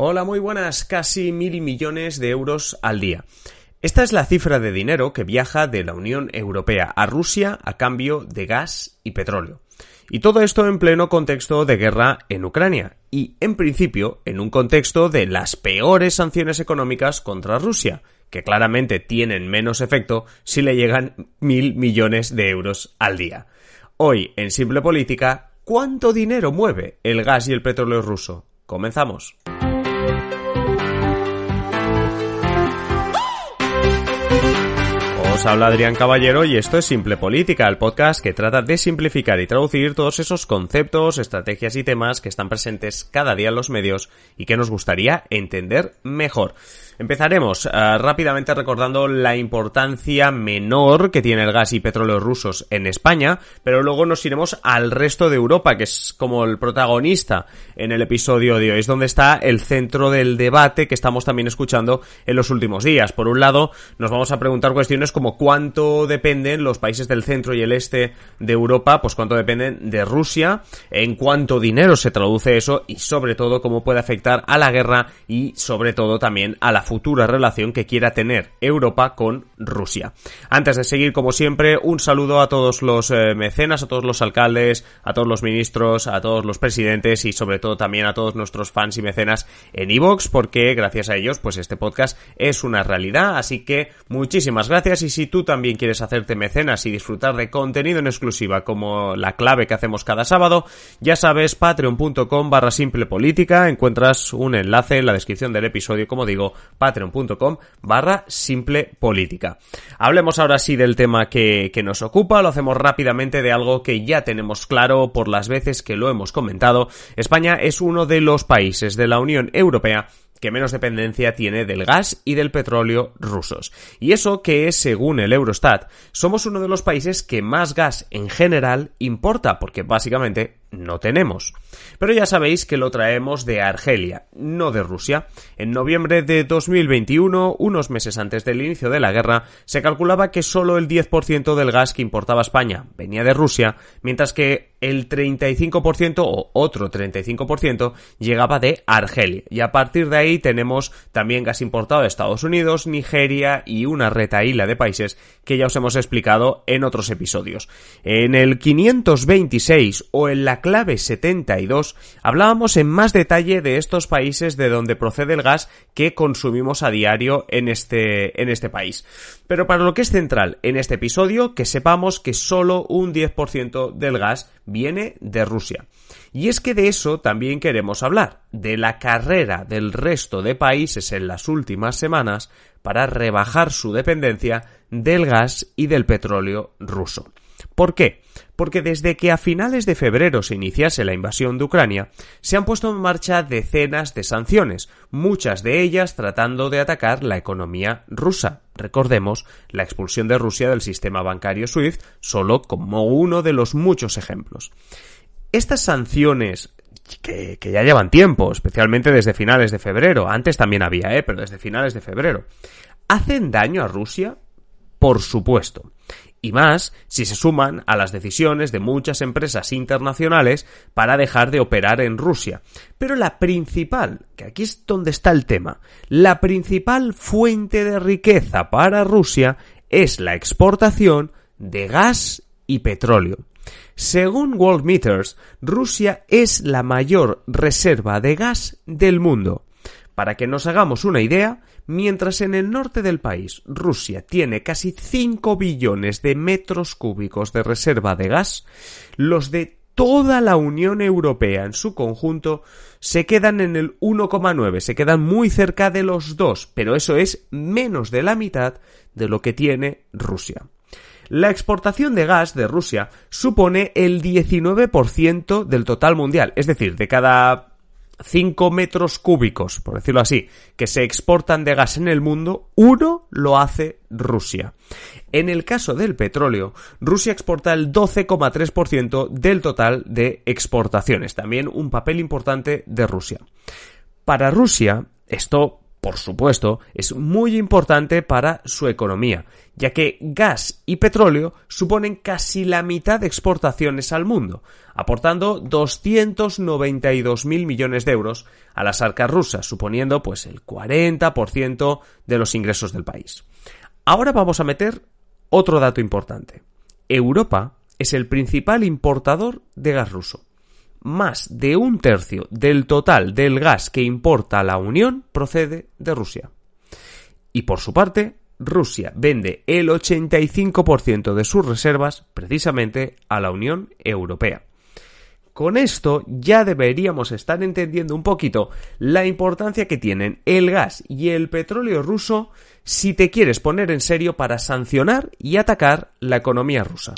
Hola, muy buenas, casi mil millones de euros al día. Esta es la cifra de dinero que viaja de la Unión Europea a Rusia a cambio de gas y petróleo. Y todo esto en pleno contexto de guerra en Ucrania y, en principio, en un contexto de las peores sanciones económicas contra Rusia, que claramente tienen menos efecto si le llegan mil millones de euros al día. Hoy, en Simple Política, ¿cuánto dinero mueve el gas y el petróleo ruso? Comenzamos. Os habla Adrián Caballero y esto es Simple Política, el podcast que trata de simplificar y traducir todos esos conceptos, estrategias y temas que están presentes cada día en los medios y que nos gustaría entender mejor. Empezaremos eh, rápidamente recordando la importancia menor que tiene el gas y petróleo rusos en España, pero luego nos iremos al resto de Europa, que es como el protagonista en el episodio de hoy. Es donde está el centro del debate que estamos también escuchando en los últimos días. Por un lado, nos vamos a preguntar cuestiones como cuánto dependen los países del centro y el este de Europa, pues cuánto dependen de Rusia, en cuánto dinero se traduce eso y sobre todo cómo puede afectar a la guerra y sobre todo también a la futura relación que quiera tener Europa con Rusia. Antes de seguir, como siempre, un saludo a todos los eh, mecenas, a todos los alcaldes, a todos los ministros, a todos los presidentes y sobre todo también a todos nuestros fans y mecenas en iVoox, porque gracias a ellos, pues este podcast es una realidad. Así que muchísimas gracias y si tú también quieres hacerte mecenas y disfrutar de contenido en exclusiva como la clave que hacemos cada sábado, ya sabes, patreon.com barra simple política, encuentras un enlace en la descripción del episodio, como digo, patreon.com barra simple política. Hablemos ahora sí del tema que, que nos ocupa, lo hacemos rápidamente de algo que ya tenemos claro por las veces que lo hemos comentado. España es uno de los países de la Unión Europea que menos dependencia tiene del gas y del petróleo rusos. Y eso que, según el Eurostat, somos uno de los países que más gas en general importa, porque básicamente no tenemos. Pero ya sabéis que lo traemos de Argelia, no de Rusia. En noviembre de 2021, unos meses antes del inicio de la guerra, se calculaba que solo el 10% del gas que importaba España venía de Rusia, mientras que el 35% o otro 35% llegaba de Argelia. Y a partir de ahí tenemos también gas importado de Estados Unidos, Nigeria y una retaíla de países que ya os hemos explicado en otros episodios. En el 526 o en la clave 72 hablábamos en más detalle de estos países de donde procede el gas que consumimos a diario en este, en este país. Pero para lo que es central en este episodio, que sepamos que solo un 10% del gas viene de Rusia. Y es que de eso también queremos hablar, de la carrera del resto de países en las últimas semanas para rebajar su dependencia del gas y del petróleo ruso. ¿Por qué? Porque desde que a finales de febrero se iniciase la invasión de Ucrania, se han puesto en marcha decenas de sanciones, muchas de ellas tratando de atacar la economía rusa. Recordemos la expulsión de Rusia del sistema bancario SWIFT solo como uno de los muchos ejemplos. Estas sanciones que, ya llevan tiempo, especialmente desde finales de febrero, antes también había, ¿eh? pero desde finales de febrero, ¿hacen daño a Rusia? Por supuesto y más si se suman a las decisiones de muchas empresas internacionales para dejar de operar en Rusia. Pero la principal, que aquí es donde está el tema, la principal fuente de riqueza para Rusia es la exportación de gas y petróleo. Según World Meters, Rusia es la mayor reserva de gas del mundo. Para que nos hagamos una idea, mientras en el norte del país Rusia tiene casi 5 billones de metros cúbicos de reserva de gas, los de toda la Unión Europea en su conjunto se quedan en el 1,9, se quedan muy cerca de los 2, pero eso es menos de la mitad de lo que tiene Rusia. La exportación de gas de Rusia supone el 19% del total mundial, es decir, de cada 5 metros cúbicos, por decirlo así, que se exportan de gas en el mundo, uno lo hace Rusia. En el caso del petróleo, Rusia exporta el 12,3% del total de exportaciones, también un papel importante de Rusia. Para Rusia, esto por supuesto, es muy importante para su economía, ya que gas y petróleo suponen casi la mitad de exportaciones al mundo, aportando 292.000 millones de euros a las arcas rusas, suponiendo pues el 40% de los ingresos del país. Ahora vamos a meter otro dato importante. Europa es el principal importador de gas ruso más de un tercio del total del gas que importa la Unión procede de Rusia. Y por su parte, Rusia vende el 85% de sus reservas precisamente a la Unión Europea. Con esto ya deberíamos estar entendiendo un poquito la importancia que tienen el gas y el petróleo ruso si te quieres poner en serio para sancionar y atacar la economía rusa.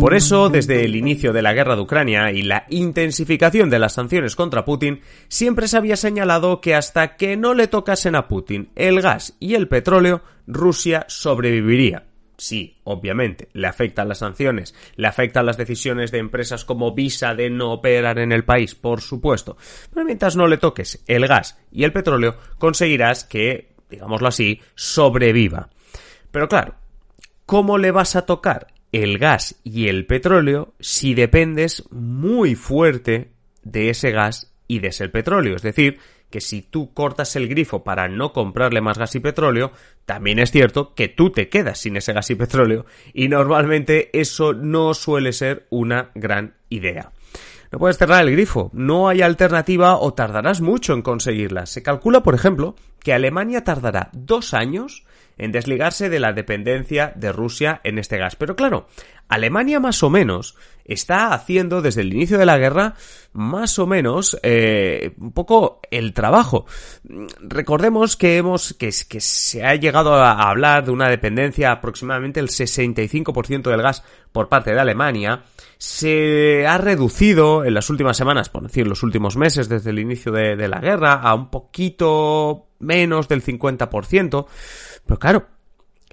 Por eso, desde el inicio de la guerra de Ucrania y la intensificación de las sanciones contra Putin, siempre se había señalado que hasta que no le tocasen a Putin el gas y el petróleo, Rusia sobreviviría. Sí, obviamente, le afectan las sanciones, le afectan las decisiones de empresas como Visa de no operar en el país, por supuesto. Pero mientras no le toques el gas y el petróleo, conseguirás que, digámoslo así, sobreviva. Pero claro, ¿cómo le vas a tocar el gas y el petróleo si dependes muy fuerte de ese gas y de ese petróleo. Es decir, que si tú cortas el grifo para no comprarle más gas y petróleo, también es cierto que tú te quedas sin ese gas y petróleo y normalmente eso no suele ser una gran idea. No puedes cerrar el grifo, no hay alternativa o tardarás mucho en conseguirla. Se calcula, por ejemplo, que Alemania tardará dos años en desligarse de la dependencia de Rusia en este gas. Pero claro, Alemania más o menos está haciendo desde el inicio de la guerra más o menos eh, un poco el trabajo. Recordemos que hemos que, se ha llegado a hablar de una dependencia aproximadamente el 65% del gas por parte de Alemania. Se ha reducido en las últimas semanas, por decir los últimos meses desde el inicio de, de la guerra, a un poquito menos del 50%. Pero claro,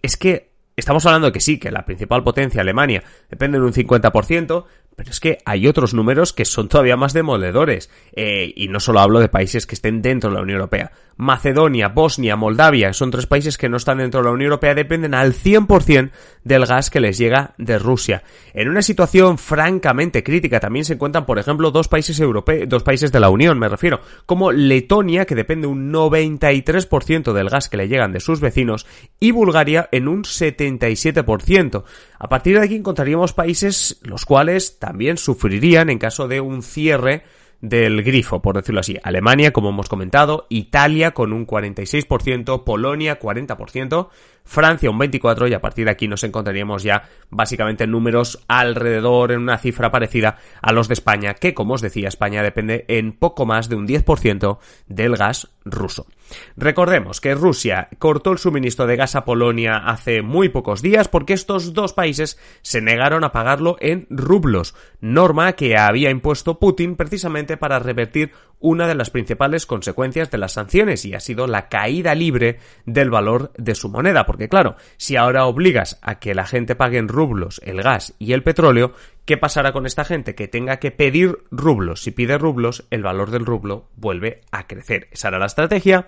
es que estamos hablando de que sí, que la principal potencia, Alemania, depende de un 50%, pero es que hay otros números que son todavía más demoledores. Eh, y no solo hablo de países que estén dentro de la Unión Europea. Macedonia, Bosnia, Moldavia, son tres países que no están dentro de la Unión Europea, dependen al 100% del gas que les llega de Rusia. En una situación francamente crítica también se encuentran, por ejemplo, dos países europeos, dos países de la Unión, me refiero, como Letonia, que depende un 93% del gas que le llegan de sus vecinos, y Bulgaria en un 77%. A partir de aquí encontraríamos países los cuales también sufrirían en caso de un cierre del grifo, por decirlo así. Alemania, como hemos comentado, Italia con un 46%, Polonia 40%, Francia un 24% y a partir de aquí nos encontraríamos ya básicamente en números alrededor en una cifra parecida a los de España, que como os decía, España depende en poco más de un 10% del gas ruso. Recordemos que Rusia cortó el suministro de gas a Polonia hace muy pocos días porque estos dos países se negaron a pagarlo en rublos, norma que había impuesto Putin precisamente para revertir una de las principales consecuencias de las sanciones y ha sido la caída libre del valor de su moneda. Porque claro, si ahora obligas a que la gente pague en rublos el gas y el petróleo, ¿qué pasará con esta gente? Que tenga que pedir rublos. Si pide rublos, el valor del rublo vuelve a crecer. Esa era la estrategia.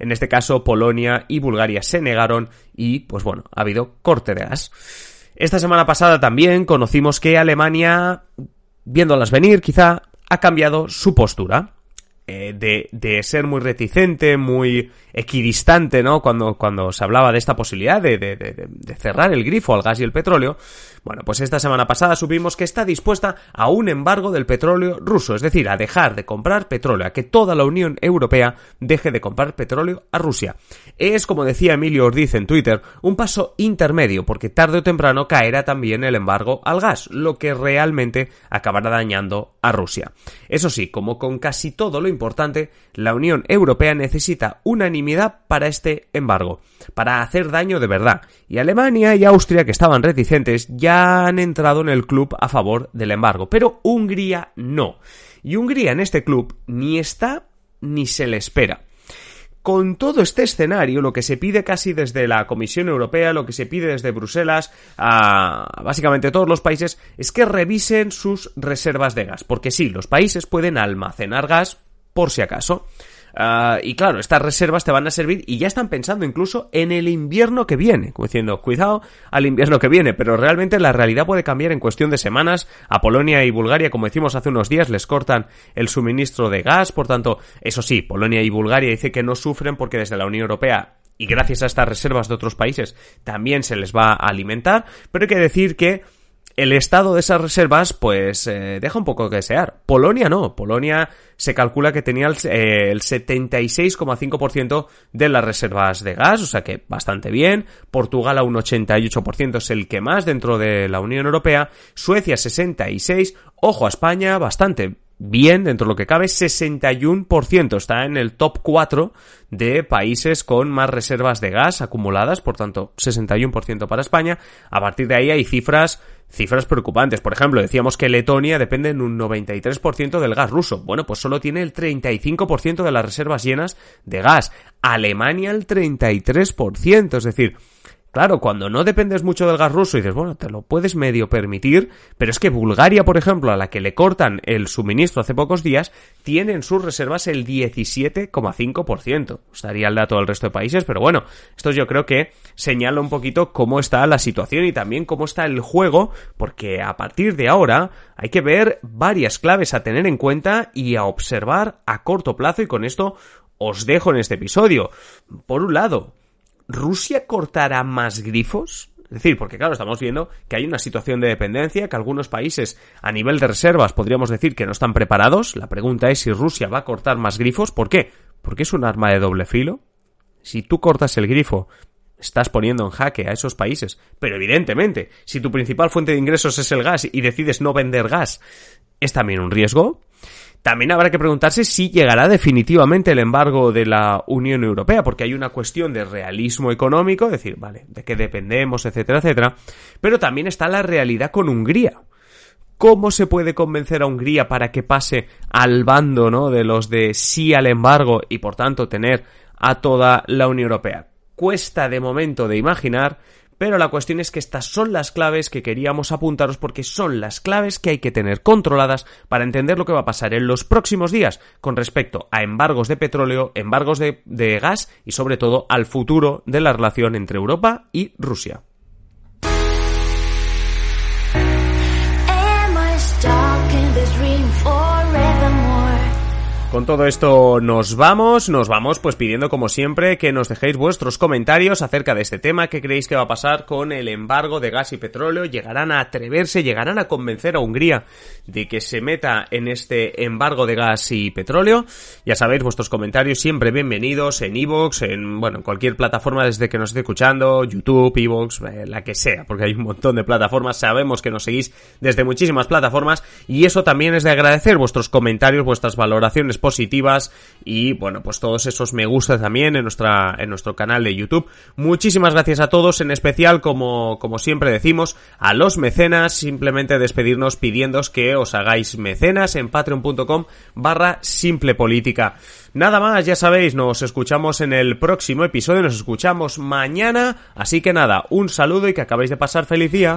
En este caso, Polonia y Bulgaria se negaron y, pues bueno, ha habido corte de gas. Esta semana pasada también conocimos que Alemania, viéndolas venir, quizá ha cambiado su postura. Eh, de, ser muy reticente, muy equidistante, ¿no? Cuando, cuando se hablaba de esta posibilidad de, de, cerrar el grifo al gas y el petróleo. Bueno, pues esta semana pasada supimos que está dispuesta a un embargo del petróleo ruso, es decir, a dejar de comprar petróleo, a que toda la Unión Europea deje de comprar petróleo a Rusia. Es, como decía Emilio Ordiz en Twitter, un paso intermedio, porque tarde o temprano caerá también el embargo al gas, lo que realmente acabará dañando a Rusia. Eso sí, como con casi todo lo importante, la Unión Europea necesita unanimidad para este embargo, para hacer daño de verdad. Y Alemania y Austria, que estaban reticentes, ya han entrado en el club a favor del embargo, pero Hungría no. Y Hungría en este club ni está ni se le espera con todo este escenario, lo que se pide casi desde la Comisión Europea, lo que se pide desde Bruselas a básicamente todos los países, es que revisen sus reservas de gas. Porque sí, los países pueden almacenar gas por si acaso. Ah, y claro, estas reservas te van a servir y ya están pensando incluso en el invierno que viene, como diciendo, cuidado al invierno que viene, pero realmente la realidad puede cambiar en cuestión de semanas. A Polonia y Bulgaria, como decimos hace unos días, les cortan el suministro de gas, por tanto, eso sí, Polonia y Bulgaria dice que no sufren porque desde la Unión Europea y gracias a estas reservas de otros países también se les va a alimentar, pero hay que decir que el estado de esas reservas, pues, eh, deja un poco que desear. Polonia no. Polonia se calcula que tenía el, 76,5% eh, de las reservas de gas, o sea que bastante bien. Portugal a un 88% es el que más dentro de la Unión Europea. Suecia 66%. Ojo a España, bastante bien dentro de lo que cabe, 61%. Está en el top 4 de países con más reservas de gas acumuladas, por tanto, 61% para España. A partir de ahí hay cifras cifras preocupantes. Por ejemplo, decíamos que Letonia depende en un 93% del gas ruso. Bueno, pues solo tiene el 35% de las reservas llenas de gas. Alemania el 33%, es decir, Claro, cuando no dependes mucho del gas ruso dices, bueno, te lo puedes medio permitir, pero es que Bulgaria, por ejemplo, a la que le cortan el suministro hace pocos días, tiene en sus reservas el 17,5%. Os daría el dato del resto de países, pero bueno, esto yo creo que señala un poquito cómo está la situación y también cómo está el juego, porque a partir de ahora hay que ver varias claves a tener en cuenta y a observar a corto plazo y con esto os dejo en este episodio. Por un lado, ¿Rusia cortará más grifos? Es decir, porque claro, estamos viendo que hay una situación de dependencia, que algunos países a nivel de reservas podríamos decir que no están preparados. La pregunta es si Rusia va a cortar más grifos. ¿Por qué? Porque es un arma de doble filo. Si tú cortas el grifo, estás poniendo en jaque a esos países. Pero evidentemente, si tu principal fuente de ingresos es el gas y decides no vender gas, es también un riesgo. También habrá que preguntarse si llegará definitivamente el embargo de la Unión Europea, porque hay una cuestión de realismo económico, decir, vale, de qué dependemos, etcétera, etcétera, pero también está la realidad con Hungría. ¿Cómo se puede convencer a Hungría para que pase al bando, ¿no? de los de sí al embargo y por tanto tener a toda la Unión Europea? Cuesta de momento de imaginar, pero la cuestión es que estas son las claves que queríamos apuntaros porque son las claves que hay que tener controladas para entender lo que va a pasar en los próximos días con respecto a embargos de petróleo, embargos de, gas y sobre todo al futuro de la relación entre Europa y Rusia. Con todo esto nos vamos, nos vamos pues pidiendo como siempre que nos dejéis vuestros comentarios acerca de este tema, qué creéis que va a pasar con el embargo de gas y petróleo, llegarán a atreverse, llegarán a convencer a Hungría de que se meta en este embargo de gas y petróleo. Ya sabéis, vuestros comentarios siempre bienvenidos en iVoox, en bueno, en cualquier plataforma desde que nos esté escuchando, YouTube, iVoox, eh, la que sea, porque hay un montón de plataformas, sabemos que nos seguís desde muchísimas plataformas y eso también es de agradecer vuestros comentarios, vuestras valoraciones positivas y bueno, pues todos esos me gusta también en nuestra en nuestro canal de YouTube. Muchísimas gracias a todos, en especial como como siempre decimos, a los mecenas, simplemente despedirnos pidiéndos que os hagáis mecenas en patreon.com barra simple política. Nada más, ya sabéis, nos escuchamos en el próximo episodio, nos escuchamos mañana, así que nada, un saludo y que acabéis de pasar feliz día.